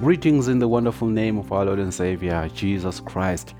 Greetings in the wonderful name of our Lord and Savior, Jesus Christ.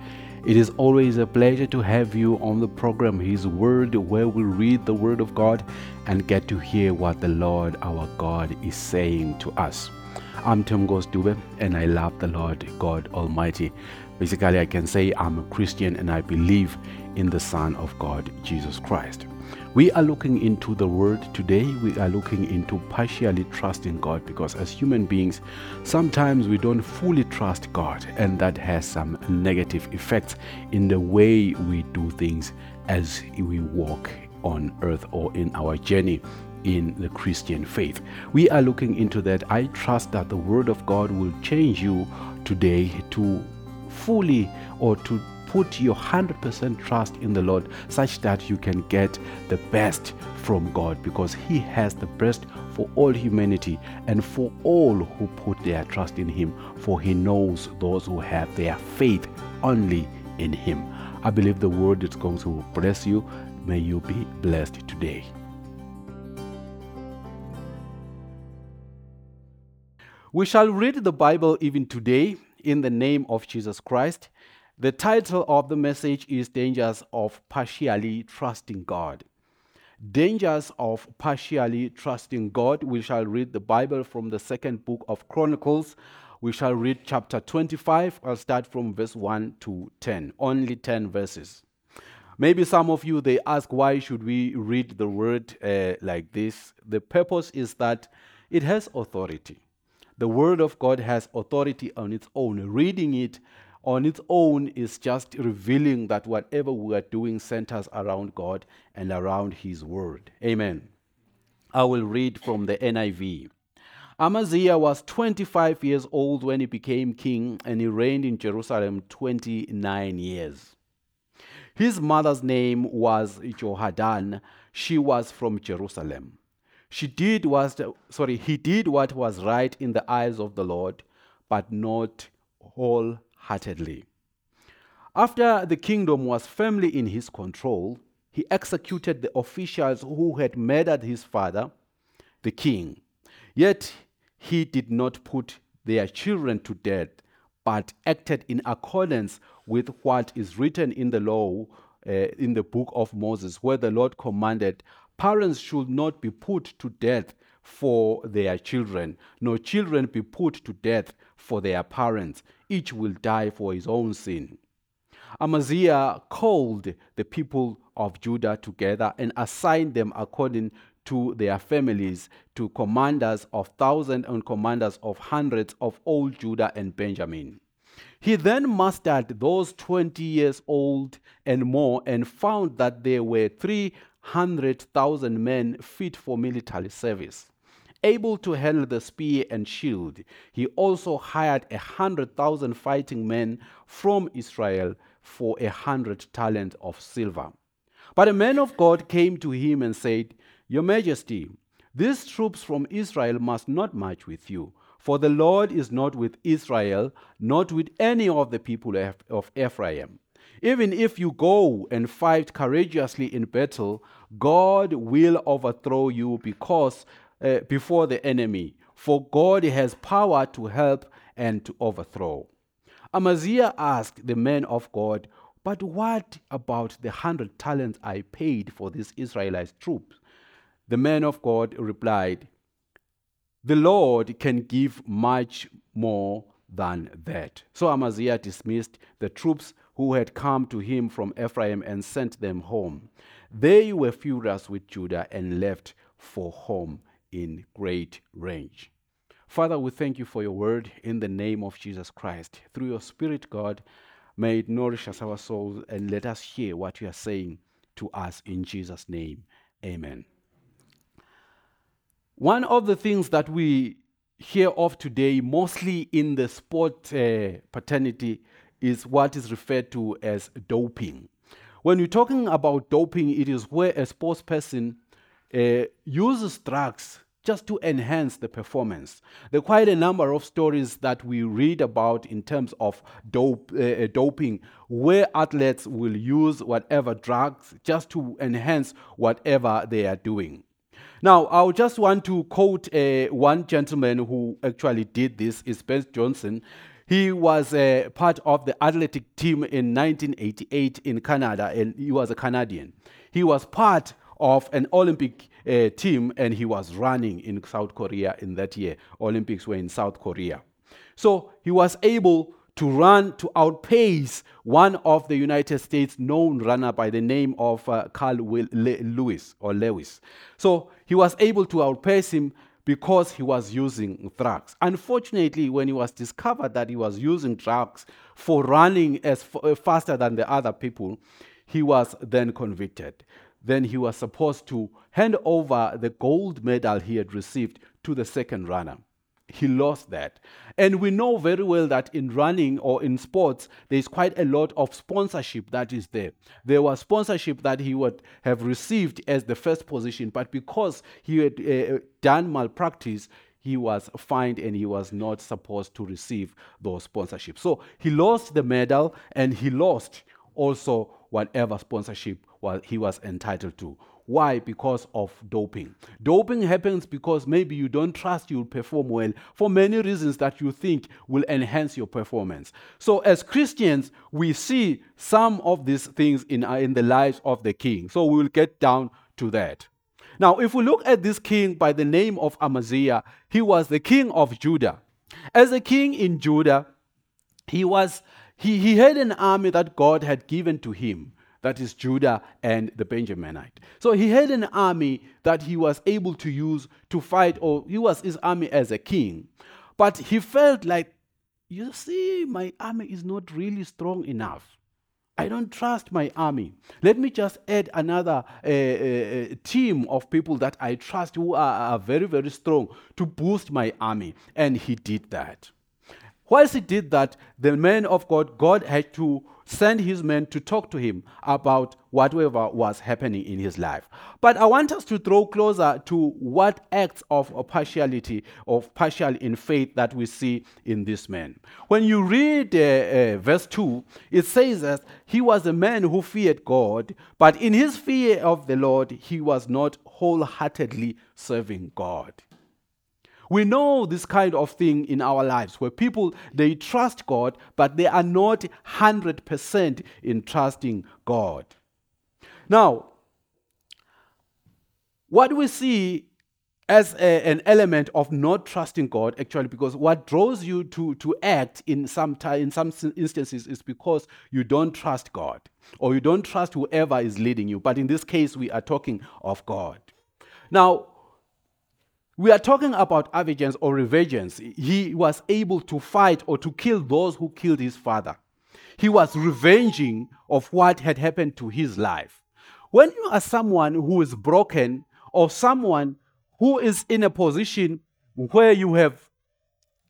It is always a pleasure to have you on the program His Word, where we read the Word of God and get to hear what the Lord our God is saying to us. I'm Tim Gosdube and I love the Lord God Almighty. Basically, I can say I'm a Christian and I believe in the Son of God, Jesus Christ. We are looking into the Word today. We are looking into partially trusting God because as human beings, sometimes we don't fully trust God, and that has some negative effects in the way we do things as we walk on earth or in our journey in the Christian faith. We are looking into that. I trust that the Word of God will change you today to fully or to put your 100% trust in the Lord such that you can get the best from God because He has the best for all humanity and for all who put their trust in Him, for He knows those who have their faith only in Him. I believe the word is going to bless you. May you be blessed today. We shall read the Bible even today in the name of Jesus Christ. The title of the message is Dangers of Partially Trusting God. Dangers of Partially Trusting God. We shall read the Bible from the second book of Chronicles. We shall read chapter 25. I'll start from verse 1 to 10. Only 10 verses. Maybe some of you they ask why should we read the word uh, like this? The purpose is that it has authority. The word of God has authority on its own. Reading it on its own is just revealing that whatever we are doing centers around God and around His Word. Amen. I will read from the NIV. Amaziah was 25 years old when he became king, and he reigned in Jerusalem 29 years. His mother's name was Jehoaddan. She was from Jerusalem. She did was sorry, he did what was right in the eyes of the Lord, but not all heartedly. After the kingdom was firmly in his control, he executed the officials who had murdered his father, the king. Yet he did not put their children to death, but acted in accordance with what is written in the law uh, in the book of Moses, where the Lord commanded parents should not be put to death for their children, nor children be put to death for their parents. Each will die for his own sin. Amaziah called the people of Judah together and assigned them according to their families to commanders of thousands and commanders of hundreds of all Judah and Benjamin. He then mustered those 20 years old and more and found that there were 300,000 men fit for military service able to handle the spear and shield. He also hired a hundred thousand fighting men from Israel for a hundred talents of silver. But a man of God came to him and said, Your Majesty, these troops from Israel must not march with you, for the Lord is not with Israel, not with any of the people of Ephraim. Even if you go and fight courageously in battle, God will overthrow you because uh, before the enemy, for God has power to help and to overthrow. Amaziah asked the man of God, But what about the hundred talents I paid for these Israelite troops? The man of God replied, The Lord can give much more than that. So Amaziah dismissed the troops who had come to him from Ephraim and sent them home. They were furious with Judah and left for home in great rage. Father, we thank you for your word in the name of Jesus Christ. Through your Spirit, God, may it nourish us, our souls, and let us hear what you are saying to us in Jesus' name. Amen. One of the things that we hear of today, mostly in the sport uh, paternity, is what is referred to as doping. When we're talking about doping, it is where a sports person uh, uses drugs just to enhance the performance. There are quite a number of stories that we read about in terms of dope, uh, uh, doping, where athletes will use whatever drugs just to enhance whatever they are doing. Now, I just want to quote uh, one gentleman who actually did this, is Ben Johnson. He was a part of the athletic team in 1988 in Canada, and he was a Canadian. He was part of an Olympic uh, team, and he was running in South Korea in that year. Olympics were in South Korea. So he was able to run to outpace one of the United States known runner by the name of uh, Carl Will- Le- Lewis or Lewis. So he was able to outpace him because he was using drugs. Unfortunately, when he was discovered that he was using drugs for running as f- uh, faster than the other people, he was then convicted. Then he was supposed to hand over the gold medal he had received to the second runner he lost that. And we know very well that in running or in sports, there's quite a lot of sponsorship that is there. There was sponsorship that he would have received as the first position, but because he had uh, done malpractice, he was fined and he was not supposed to receive those sponsorships. So he lost the medal and he lost also whatever sponsorship he was entitled to. Why? Because of doping. Doping happens because maybe you don't trust you'll perform well for many reasons that you think will enhance your performance. So, as Christians, we see some of these things in, uh, in the lives of the king. So, we will get down to that. Now, if we look at this king by the name of Amaziah, he was the king of Judah. As a king in Judah, he was he, he had an army that God had given to him that is Judah and the Benjaminite. So he had an army that he was able to use to fight, or he was his army as a king. But he felt like, you see, my army is not really strong enough. I don't trust my army. Let me just add another uh, uh, team of people that I trust who are, are very, very strong to boost my army. And he did that. Whilst he did that, the man of God, God had to send his men to talk to him about whatever was happening in his life. But I want us to draw closer to what acts of partiality, of partial in faith that we see in this man. When you read uh, uh, verse 2, it says that he was a man who feared God, but in his fear of the Lord, he was not wholeheartedly serving God. We know this kind of thing in our lives where people they trust God but they are not 100% in trusting God. Now, what we see as a, an element of not trusting God, actually, because what draws you to, to act in some, time, in some instances is because you don't trust God or you don't trust whoever is leading you. But in this case, we are talking of God. Now, we are talking about avengers or revenge. He was able to fight or to kill those who killed his father. He was revenging of what had happened to his life. When you are someone who is broken or someone who is in a position where you have,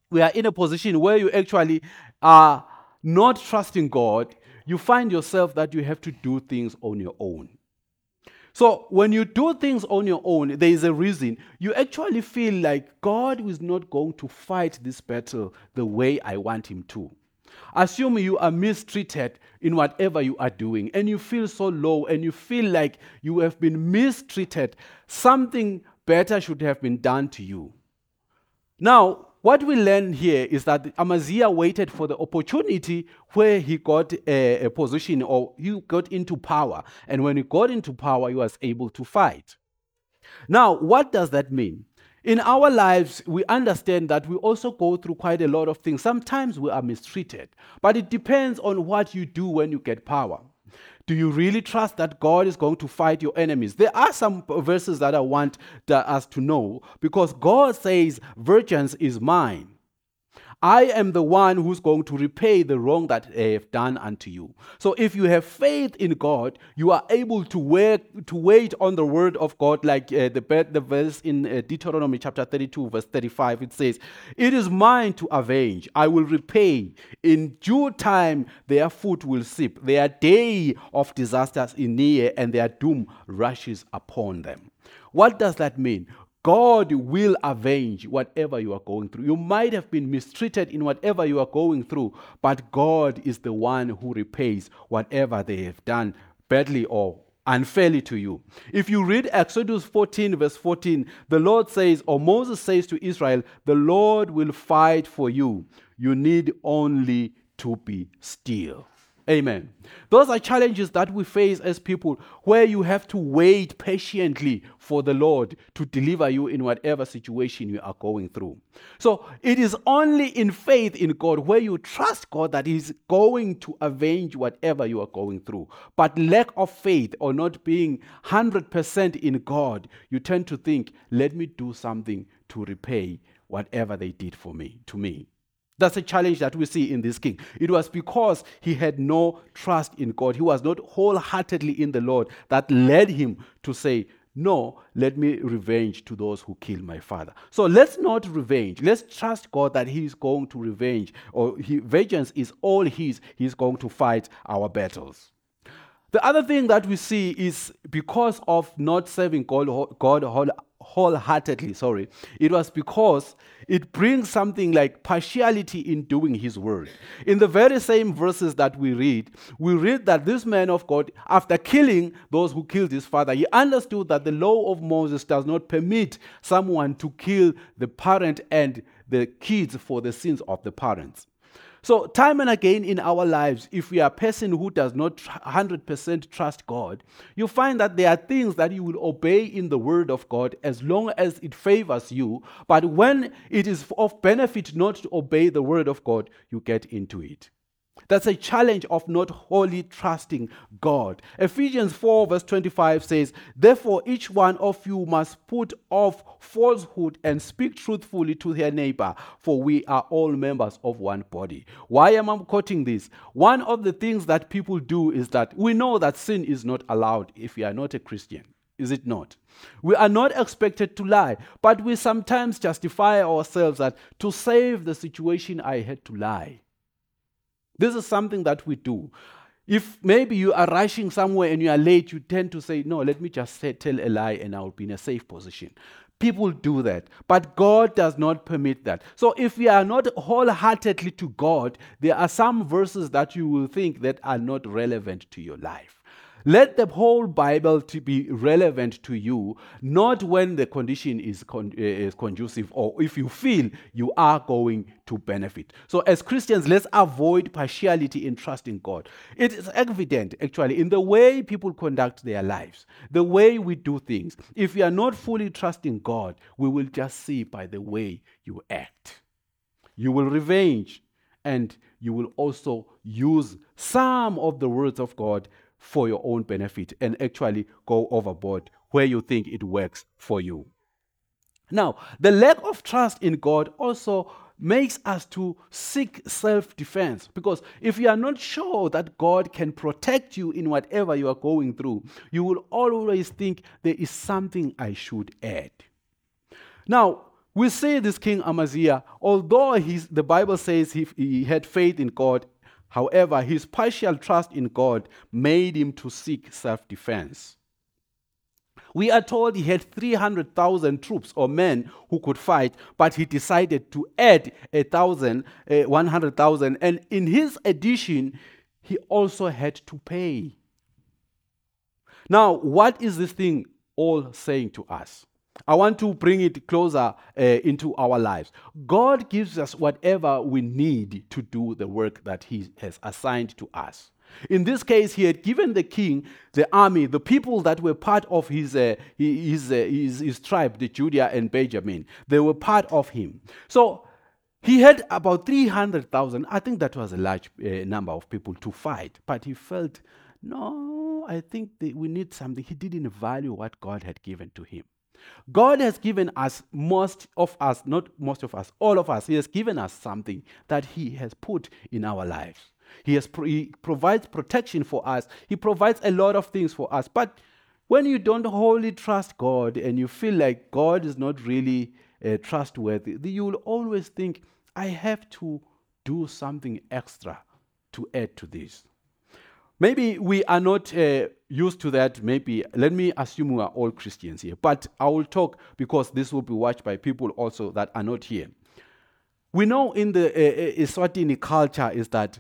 we are in a position where you actually are not trusting God, you find yourself that you have to do things on your own. So when you do things on your own, there is a reason. You actually feel like God is not going to fight this battle the way I want him to. Assume you are mistreated in whatever you are doing and you feel so low and you feel like you have been mistreated. Something better should have been done to you. Now, what we learn here is that Amaziah waited for the opportunity where he got a, a, position or he got into power. And when he got into power, he was able to fight. Now, what does that mean? In our lives, we understand that we also go through quite a lot of things. Sometimes we are mistreated, but it depends on what you do when you get power. Do you really trust that God is going to fight your enemies? There are some verses that I want us to know because God says, Vengeance is mine. I am the one who's going to repay the wrong that I have done unto you. So if you have faith in God, you are able to wait, to wait on the word of God, like uh, the, the verse in uh, Deuteronomy chapter 32, verse 35. It says, It is mine to avenge, I will repay. In due time, their foot will sip. Their day of disasters is near, and their doom rushes upon them. What does that mean? God will avenge whatever you are going through. You might have been mistreated in whatever you are going through, but God is the one who repays whatever they have done badly or unfairly to you. If you read Exodus 14, verse 14, the Lord says, or Moses says to Israel, The Lord will fight for you. You need only to be still. Amen. Those are challenges that we face as people where you have to wait patiently for the Lord to deliver you in whatever situation you are going through. So it is only in faith in God where you trust God that He's going to avenge whatever you are going through. But lack of faith or not being 100% in God, you tend to think, let me do something to repay whatever they did for me, to me. That's a challenge that we see in this king. It was because he had no trust in God. He was not wholeheartedly in the Lord that led him to say, No, let me revenge to those who killed my father. So let's not revenge. Let's trust God that He is going to revenge, or he, vengeance is all His. He's going to fight our battles. The other thing that we see is because of not serving God, God wholeheartedly, sorry, it was because it brings something like partiality in doing his word. In the very same verses that we read, we read that this man of God, after killing those who killed his father, he understood that the law of Moses does not permit someone to kill the parent and the kids for the sins of the parents. So, time and again in our lives, if we are a person who does not 100% trust God, you find that there are things that you will obey in the Word of God as long as it favors you. But when it is of benefit not to obey the Word of God, you get into it. That's a challenge of not wholly trusting God. Ephesians 4, verse 25 says, Therefore, each one of you must put off falsehood and speak truthfully to their neighbor, for we are all members of one body. Why am I quoting this? One of the things that people do is that we know that sin is not allowed if you are not a Christian. Is it not? We are not expected to lie, but we sometimes justify ourselves that to save the situation, I had to lie. This is something that we do. If maybe you are rushing somewhere and you are late, you tend to say, No, let me just say, tell a lie and I'll be in a safe position. People do that, but God does not permit that. So if we are not wholeheartedly to God, there are some verses that you will think that are not relevant to your life. Let the whole Bible to be relevant to you, not when the condition is, con- eh, is conducive or if you feel you are going to benefit. So, as Christians, let's avoid partiality in trusting God. It is evident, actually, in the way people conduct their lives, the way we do things. If you are not fully trusting God, we will just see by the way you act. You will revenge and you will also use some of the words of God for your own benefit and actually go overboard where you think it works for you. Now, the lack of trust in God also makes us to seek self-defense because if you are not sure that God can protect you in whatever you are going through, you will always think there is something I should add. Now, we say this King Amaziah, although the Bible says he, he had faith in God However, his partial trust in God made him to seek self defense. We are told he had 300,000 troops or men who could fight, but he decided to add a thousand, uh, 100,000. And in his addition, he also had to pay. Now, what is this thing all saying to us? I want to bring it closer uh, into our lives. God gives us whatever we need to do the work that He has assigned to us. In this case, He had given the king, the army, the people that were part of his, uh, his, uh, his, his tribe, the Judah and Benjamin. They were part of Him. So he had about 300,000. I think that was a large uh, number of people to fight, but he felt, no, I think we need something. He didn't value what God had given to him. God has given us, most of us, not most of us, all of us, He has given us something that He has put in our lives. He, has pro- he provides protection for us, He provides a lot of things for us. But when you don't wholly trust God and you feel like God is not really uh, trustworthy, you will always think, I have to do something extra to add to this. Maybe we are not uh, used to that. Maybe, let me assume we are all Christians here. But I will talk because this will be watched by people also that are not here. We know in the uh, Eswatini culture is that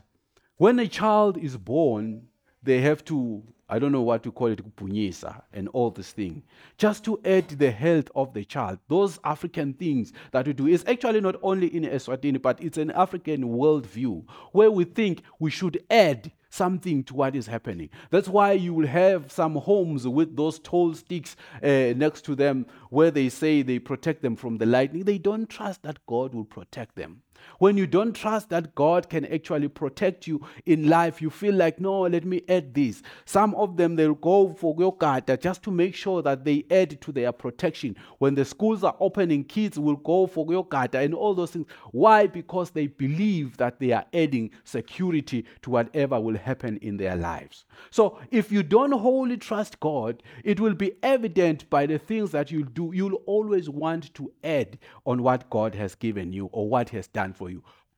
when a child is born, they have to I don't know what to call it, punyisa, and all this thing, just to aid the health of the child. Those African things that we do is actually not only in Eswatini, but it's an African worldview where we think we should add something to what is happening. That's why you will have some homes with those tall sticks uh, next to them where they say they protect them from the lightning. They don't trust that God will protect them. When you don't trust that God can actually protect you in life, you feel like, no, let me add this. Some of them, they'll go for Yogata just to make sure that they add to their protection. When the schools are opening, kids will go for Yogata and all those things. Why? Because they believe that they are adding security to whatever will happen in their lives. So if you don't wholly trust God, it will be evident by the things that you do. You'll always want to add on what God has given you or what has done for you.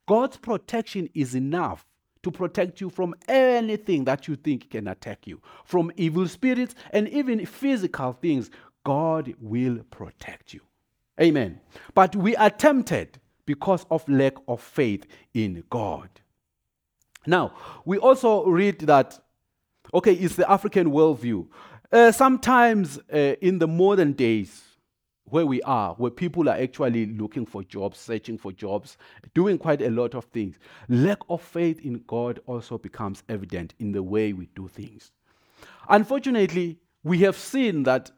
God's protection is enough to protect you from anything that you think can attack you, from evil spirits and even physical things. God will protect you. Amen. But we are tempted because of lack of faith in God. Now, we also read that, okay, it's the African worldview. Uh, sometimes uh, in the modern days, where we are, where people are actually looking for jobs, searching for jobs, doing quite a lot of things, lack of faith in God also becomes evident in the way we do things. Unfortunately, we have seen that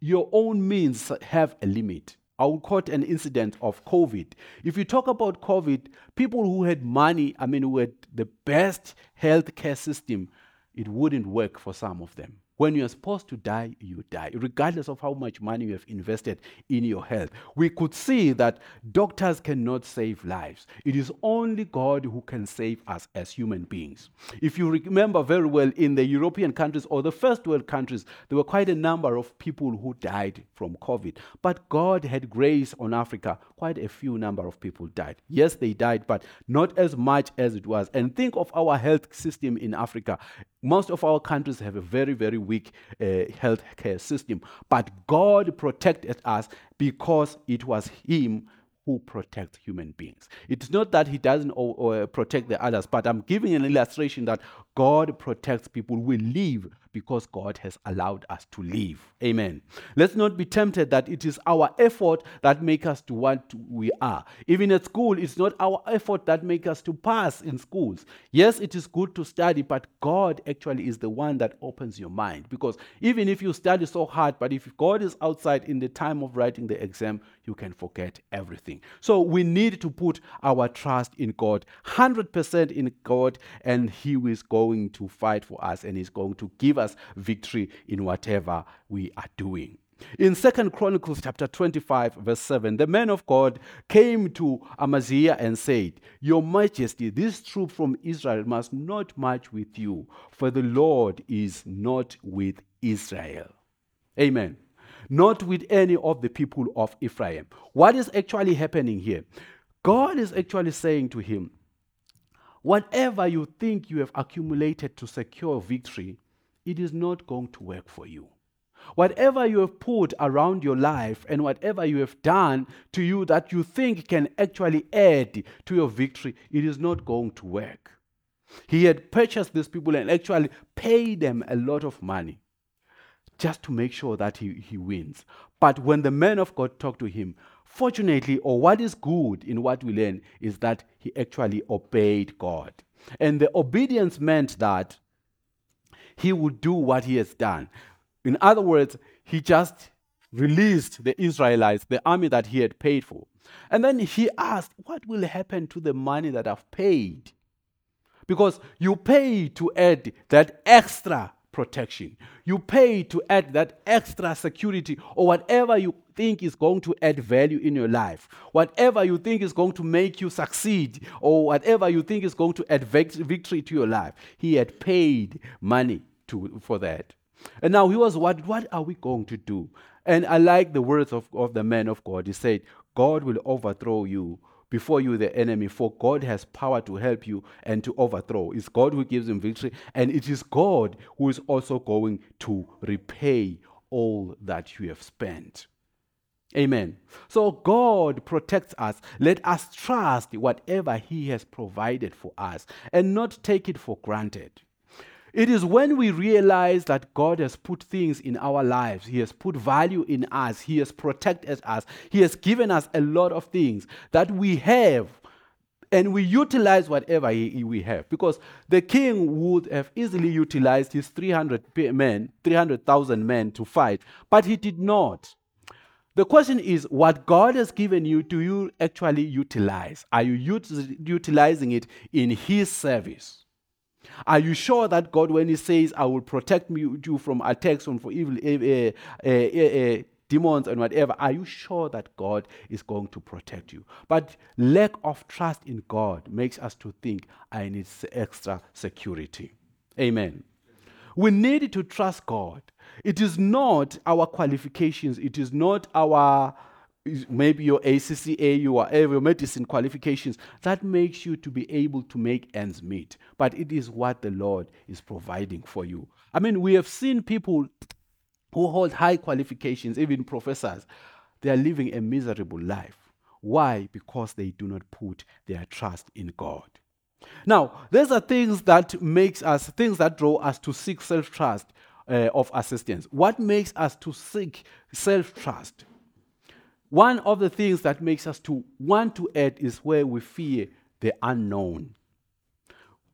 your own means have a limit. I will quote an incident of COVID. If you talk about COVID, people who had money, I mean, who had the best healthcare system, it wouldn't work for some of them. When you're supposed to die, you die, regardless of how much money you have invested in your health. We could see that doctors cannot save lives. It is only God who can save us as human beings. If you remember very well, in the European countries or the first world countries, there were quite a number of people who died from COVID. But God had grace on Africa. Quite a few number of people died. Yes, they died, but not as much as it was. And think of our health system in Africa. Most of our countries have a very, very weak uh, health care system. But God protected us because it was Him who protects human beings. It's not that He doesn't protect the others, but I'm giving an illustration that God protects people. We live because God has allowed us to live. Amen. Let's not be tempted that it is our effort that make us to what we are. Even at school, it's not our effort that make us to pass in schools. Yes, it is good to study, but God actually is the one that opens your mind. Because even if you study so hard, but if God is outside in the time of writing the exam, you can forget everything. So we need to put our trust in God, 100% in God, and He is going to fight for us and He's going to give us victory in whatever we are doing. In Second Chronicles chapter 25, verse 7, the man of God came to Amaziah and said, Your Majesty, this troop from Israel must not march with you, for the Lord is not with Israel. Amen. Not with any of the people of Ephraim. What is actually happening here? God is actually saying to him, Whatever you think you have accumulated to secure victory, it is not going to work for you. Whatever you have put around your life and whatever you have done to you that you think can actually add to your victory, it is not going to work. He had purchased these people and actually paid them a lot of money just to make sure that he, he wins. But when the man of God talked to him, fortunately, or what is good in what we learn is that he actually obeyed God. And the obedience meant that he would do what he has done. In other words, he just released the Israelites, the army that he had paid for. And then he asked, What will happen to the money that I've paid? Because you pay to add that extra protection. You pay to add that extra security or whatever you think is going to add value in your life, whatever you think is going to make you succeed, or whatever you think is going to add victory to your life. He had paid money to, for that. And now he was, what, what are we going to do? And I like the words of, of the man of God. He said, God will overthrow you before you the enemy, for God has power to help you and to overthrow. It's God who gives him victory, and it is God who is also going to repay all that you have spent. Amen. So God protects us. Let us trust whatever He has provided for us and not take it for granted. It is when we realize that God has put things in our lives, He has put value in us, He has protected us, He has given us a lot of things that we have, and we utilize whatever he, we have. Because the king would have easily utilized his 300 men, 300,000 men to fight, but he did not. The question is what God has given you, do you actually utilize? Are you ut- utilizing it in His service? Are you sure that God, when He says, I will protect you from attacks, and from evil uh, uh, uh, demons and whatever, are you sure that God is going to protect you? But lack of trust in God makes us to think, I need extra security. Amen. We need to trust God. It is not our qualifications, it is not our maybe your ACCA, your, your medicine qualifications, that makes you to be able to make ends meet. But it is what the Lord is providing for you. I mean, we have seen people who hold high qualifications, even professors, they are living a miserable life. Why? Because they do not put their trust in God. Now, these are things that makes us, things that draw us to seek self-trust uh, of assistance. What makes us to seek self-trust? One of the things that makes us to want to act is where we fear the unknown.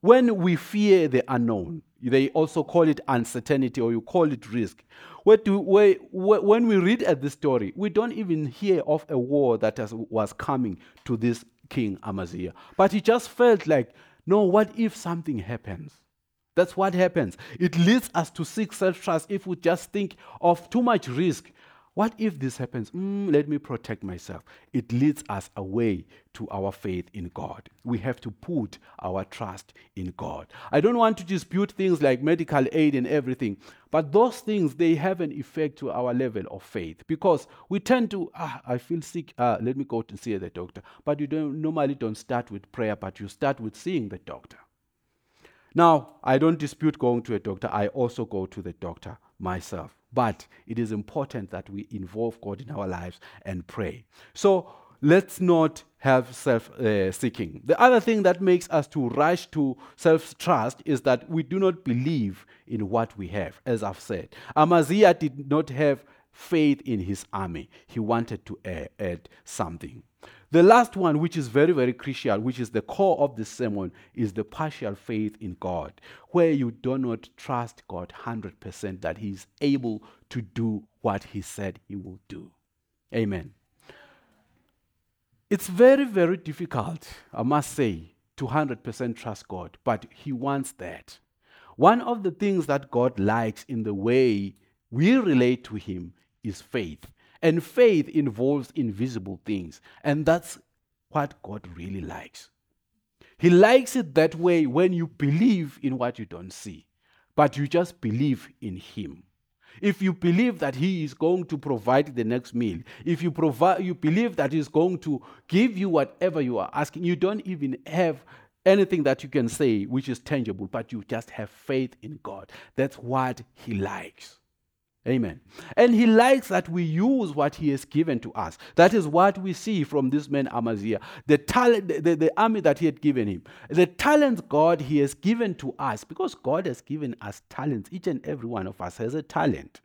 When we fear the unknown, they also call it uncertainty or you call it risk. When we read at this story, we don't even hear of a war that was coming to this king Amaziah. But he just felt like, no, what if something happens? That's what happens. It leads us to seek self trust if we just think of too much risk what if this happens? Mm, let me protect myself. It leads us away to our faith in God. We have to put our trust in God. I don't want to dispute things like medical aid and everything, but those things they have an effect to our level of faith because we tend to ah, I feel sick. Ah, let me go to see the doctor. But you don't normally don't start with prayer, but you start with seeing the doctor. Now, I don't dispute going to a doctor. I also go to the doctor myself. But it is important that we involve God in our lives and pray. So let's not have self uh, seeking. The other thing that makes us to rush to self trust is that we do not believe in what we have, as I've said. Amaziah did not have faith in his army, he wanted to add something. The last one, which is very, very crucial, which is the core of the sermon, is the partial faith in God, where you do not trust God 100% that He is able to do what He said He will do. Amen. It's very, very difficult, I must say, to 100% trust God, but He wants that. One of the things that God likes in the way we relate to Him is faith. And faith involves invisible things. And that's what God really likes. He likes it that way when you believe in what you don't see, but you just believe in Him. If you believe that He is going to provide the next meal, if you, provide, you believe that He's going to give you whatever you are asking, you don't even have anything that you can say which is tangible, but you just have faith in God. That's what He likes. Amen. And he likes that we use what he has given to us. That is what we see from this man Amaziah. The talent, the, the army that he had given him. The talents God he has given to us, because God has given us talents. Each and every one of us has a talent.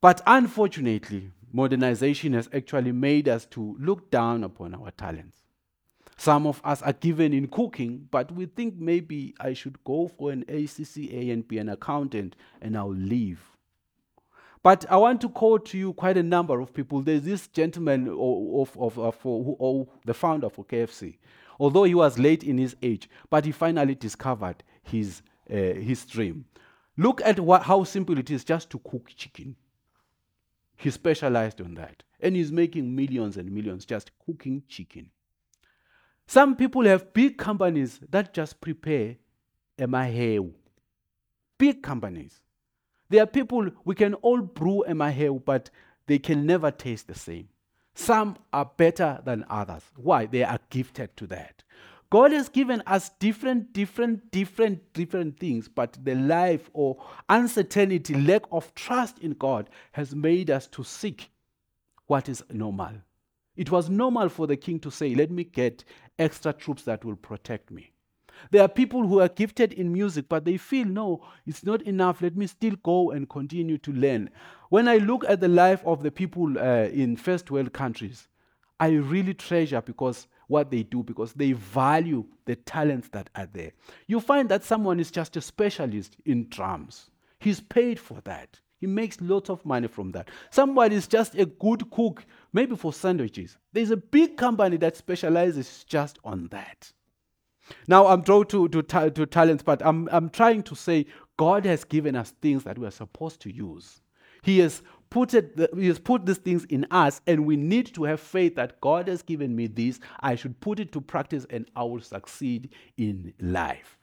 But unfortunately, modernization has actually made us to look down upon our talents. Some of us are given in cooking, but we think maybe I should go for an ACCA and be an accountant and I'll leave but I want to quote to you quite a number of people. There's this gentleman of, of, of, of the founder for KFC. Although he was late in his age, but he finally discovered his, uh, his dream. Look at what, how simple it is just to cook chicken. He specialized on that. And he's making millions and millions just cooking chicken. Some people have big companies that just prepare a maheu. Big companies. There are people, we can all brew a maheu, but they can never taste the same. Some are better than others. Why? They are gifted to that. God has given us different, different, different, different things, but the life or uncertainty, lack of trust in God has made us to seek what is normal. It was normal for the king to say, Let me get extra troops that will protect me. There are people who are gifted in music, but they feel, no, it's not enough. Let me still go and continue to learn. When I look at the life of the people uh, in first world countries, I really treasure because what they do because they value the talents that are there. You find that someone is just a specialist in drums. He's paid for that. He makes lots of money from that. Somebody is just a good cook, maybe for sandwiches. There's a big company that specializes just on that. Now, I'm drawn to, to, to talents, but I'm, I'm trying to say God has given us things that we are supposed to use. He has put it, he has put these things in us, and we need to have faith that God has given me this. I should put it to practice, and I will succeed in life.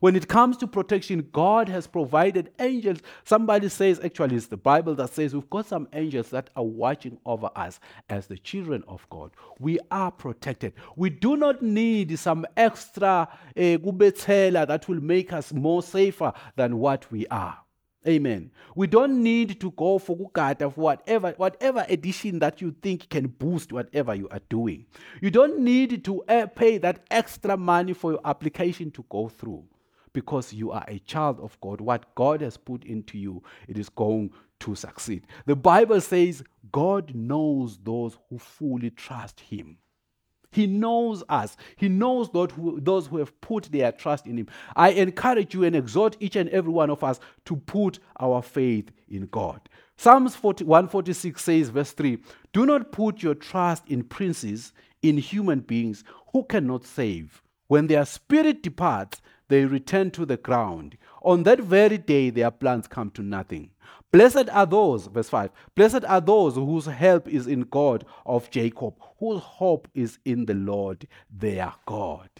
When it comes to protection, God has provided angels. Somebody says, actually, it's the Bible that says we've got some angels that are watching over us as the children of God. We are protected. We do not need some extra uh, that will make us more safer than what we are. Amen. We don't need to go for kukata for whatever, whatever edition that you think can boost whatever you are doing. You don't need to uh, pay that extra money for your application to go through because you are a child of God. What God has put into you, it is going to succeed. The Bible says God knows those who fully trust Him. He knows us. He knows those who, those who have put their trust in Him. I encourage you and exhort each and every one of us to put our faith in God. Psalms 40, 146 says, verse 3 Do not put your trust in princes, in human beings who cannot save. When their spirit departs, they return to the ground. On that very day, their plans come to nothing. Blessed are those, verse 5, blessed are those whose help is in God of Jacob, whose hope is in the Lord their God.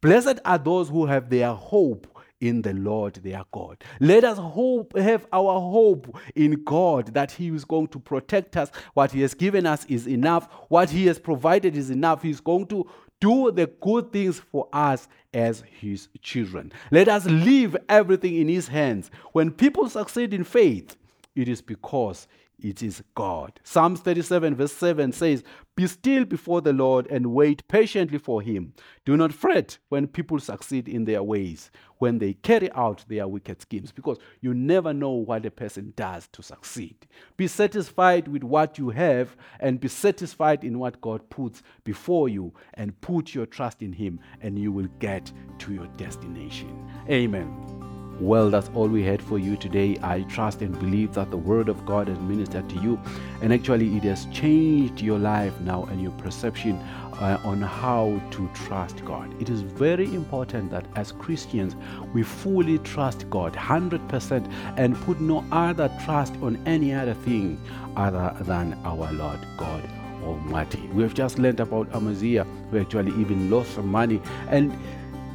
Blessed are those who have their hope in the Lord their God. Let us hope, have our hope in God that He is going to protect us. What He has given us is enough. What He has provided is enough. He's going to do the good things for us as his children. Let us leave everything in his hands. When people succeed in faith, it is because it is God. Psalms 37, verse 7 says, Be still before the Lord and wait patiently for him. Do not fret when people succeed in their ways, when they carry out their wicked schemes, because you never know what a person does to succeed. Be satisfied with what you have and be satisfied in what God puts before you and put your trust in him, and you will get to your destination. Amen. Well, that's all we had for you today. I trust and believe that the Word of God has ministered to you, and actually, it has changed your life now and your perception uh, on how to trust God. It is very important that as Christians, we fully trust God 100% and put no other trust on any other thing other than our Lord God Almighty. We have just learned about Amaziah, who actually even lost some money, and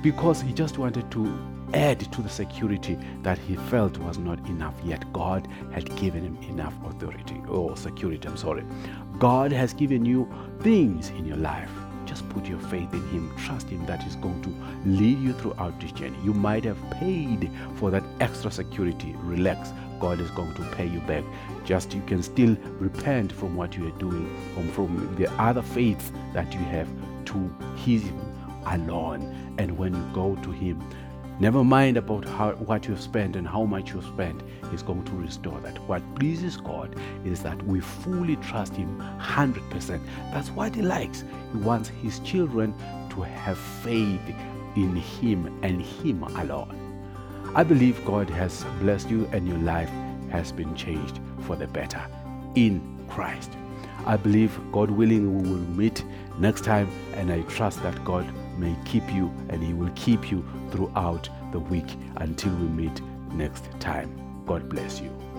because he just wanted to add to the security that he felt was not enough, yet God had given him enough authority or security. I'm sorry. God has given you things in your life. Just put your faith in Him. Trust Him that He's going to lead you throughout this journey. You might have paid for that extra security. Relax. God is going to pay you back. Just you can still repent from what you are doing, from, from the other faiths that you have to Him alone. And when you go to Him, Never mind about how, what you've spent and how much you've spent. He's going to restore that. What pleases God is that we fully trust Him 100%. That's what He likes. He wants His children to have faith in Him and Him alone. I believe God has blessed you and your life has been changed for the better in Christ. I believe, God willing, we will meet next time, and I trust that God may keep you and He will keep you throughout the week until we meet next time. God bless you.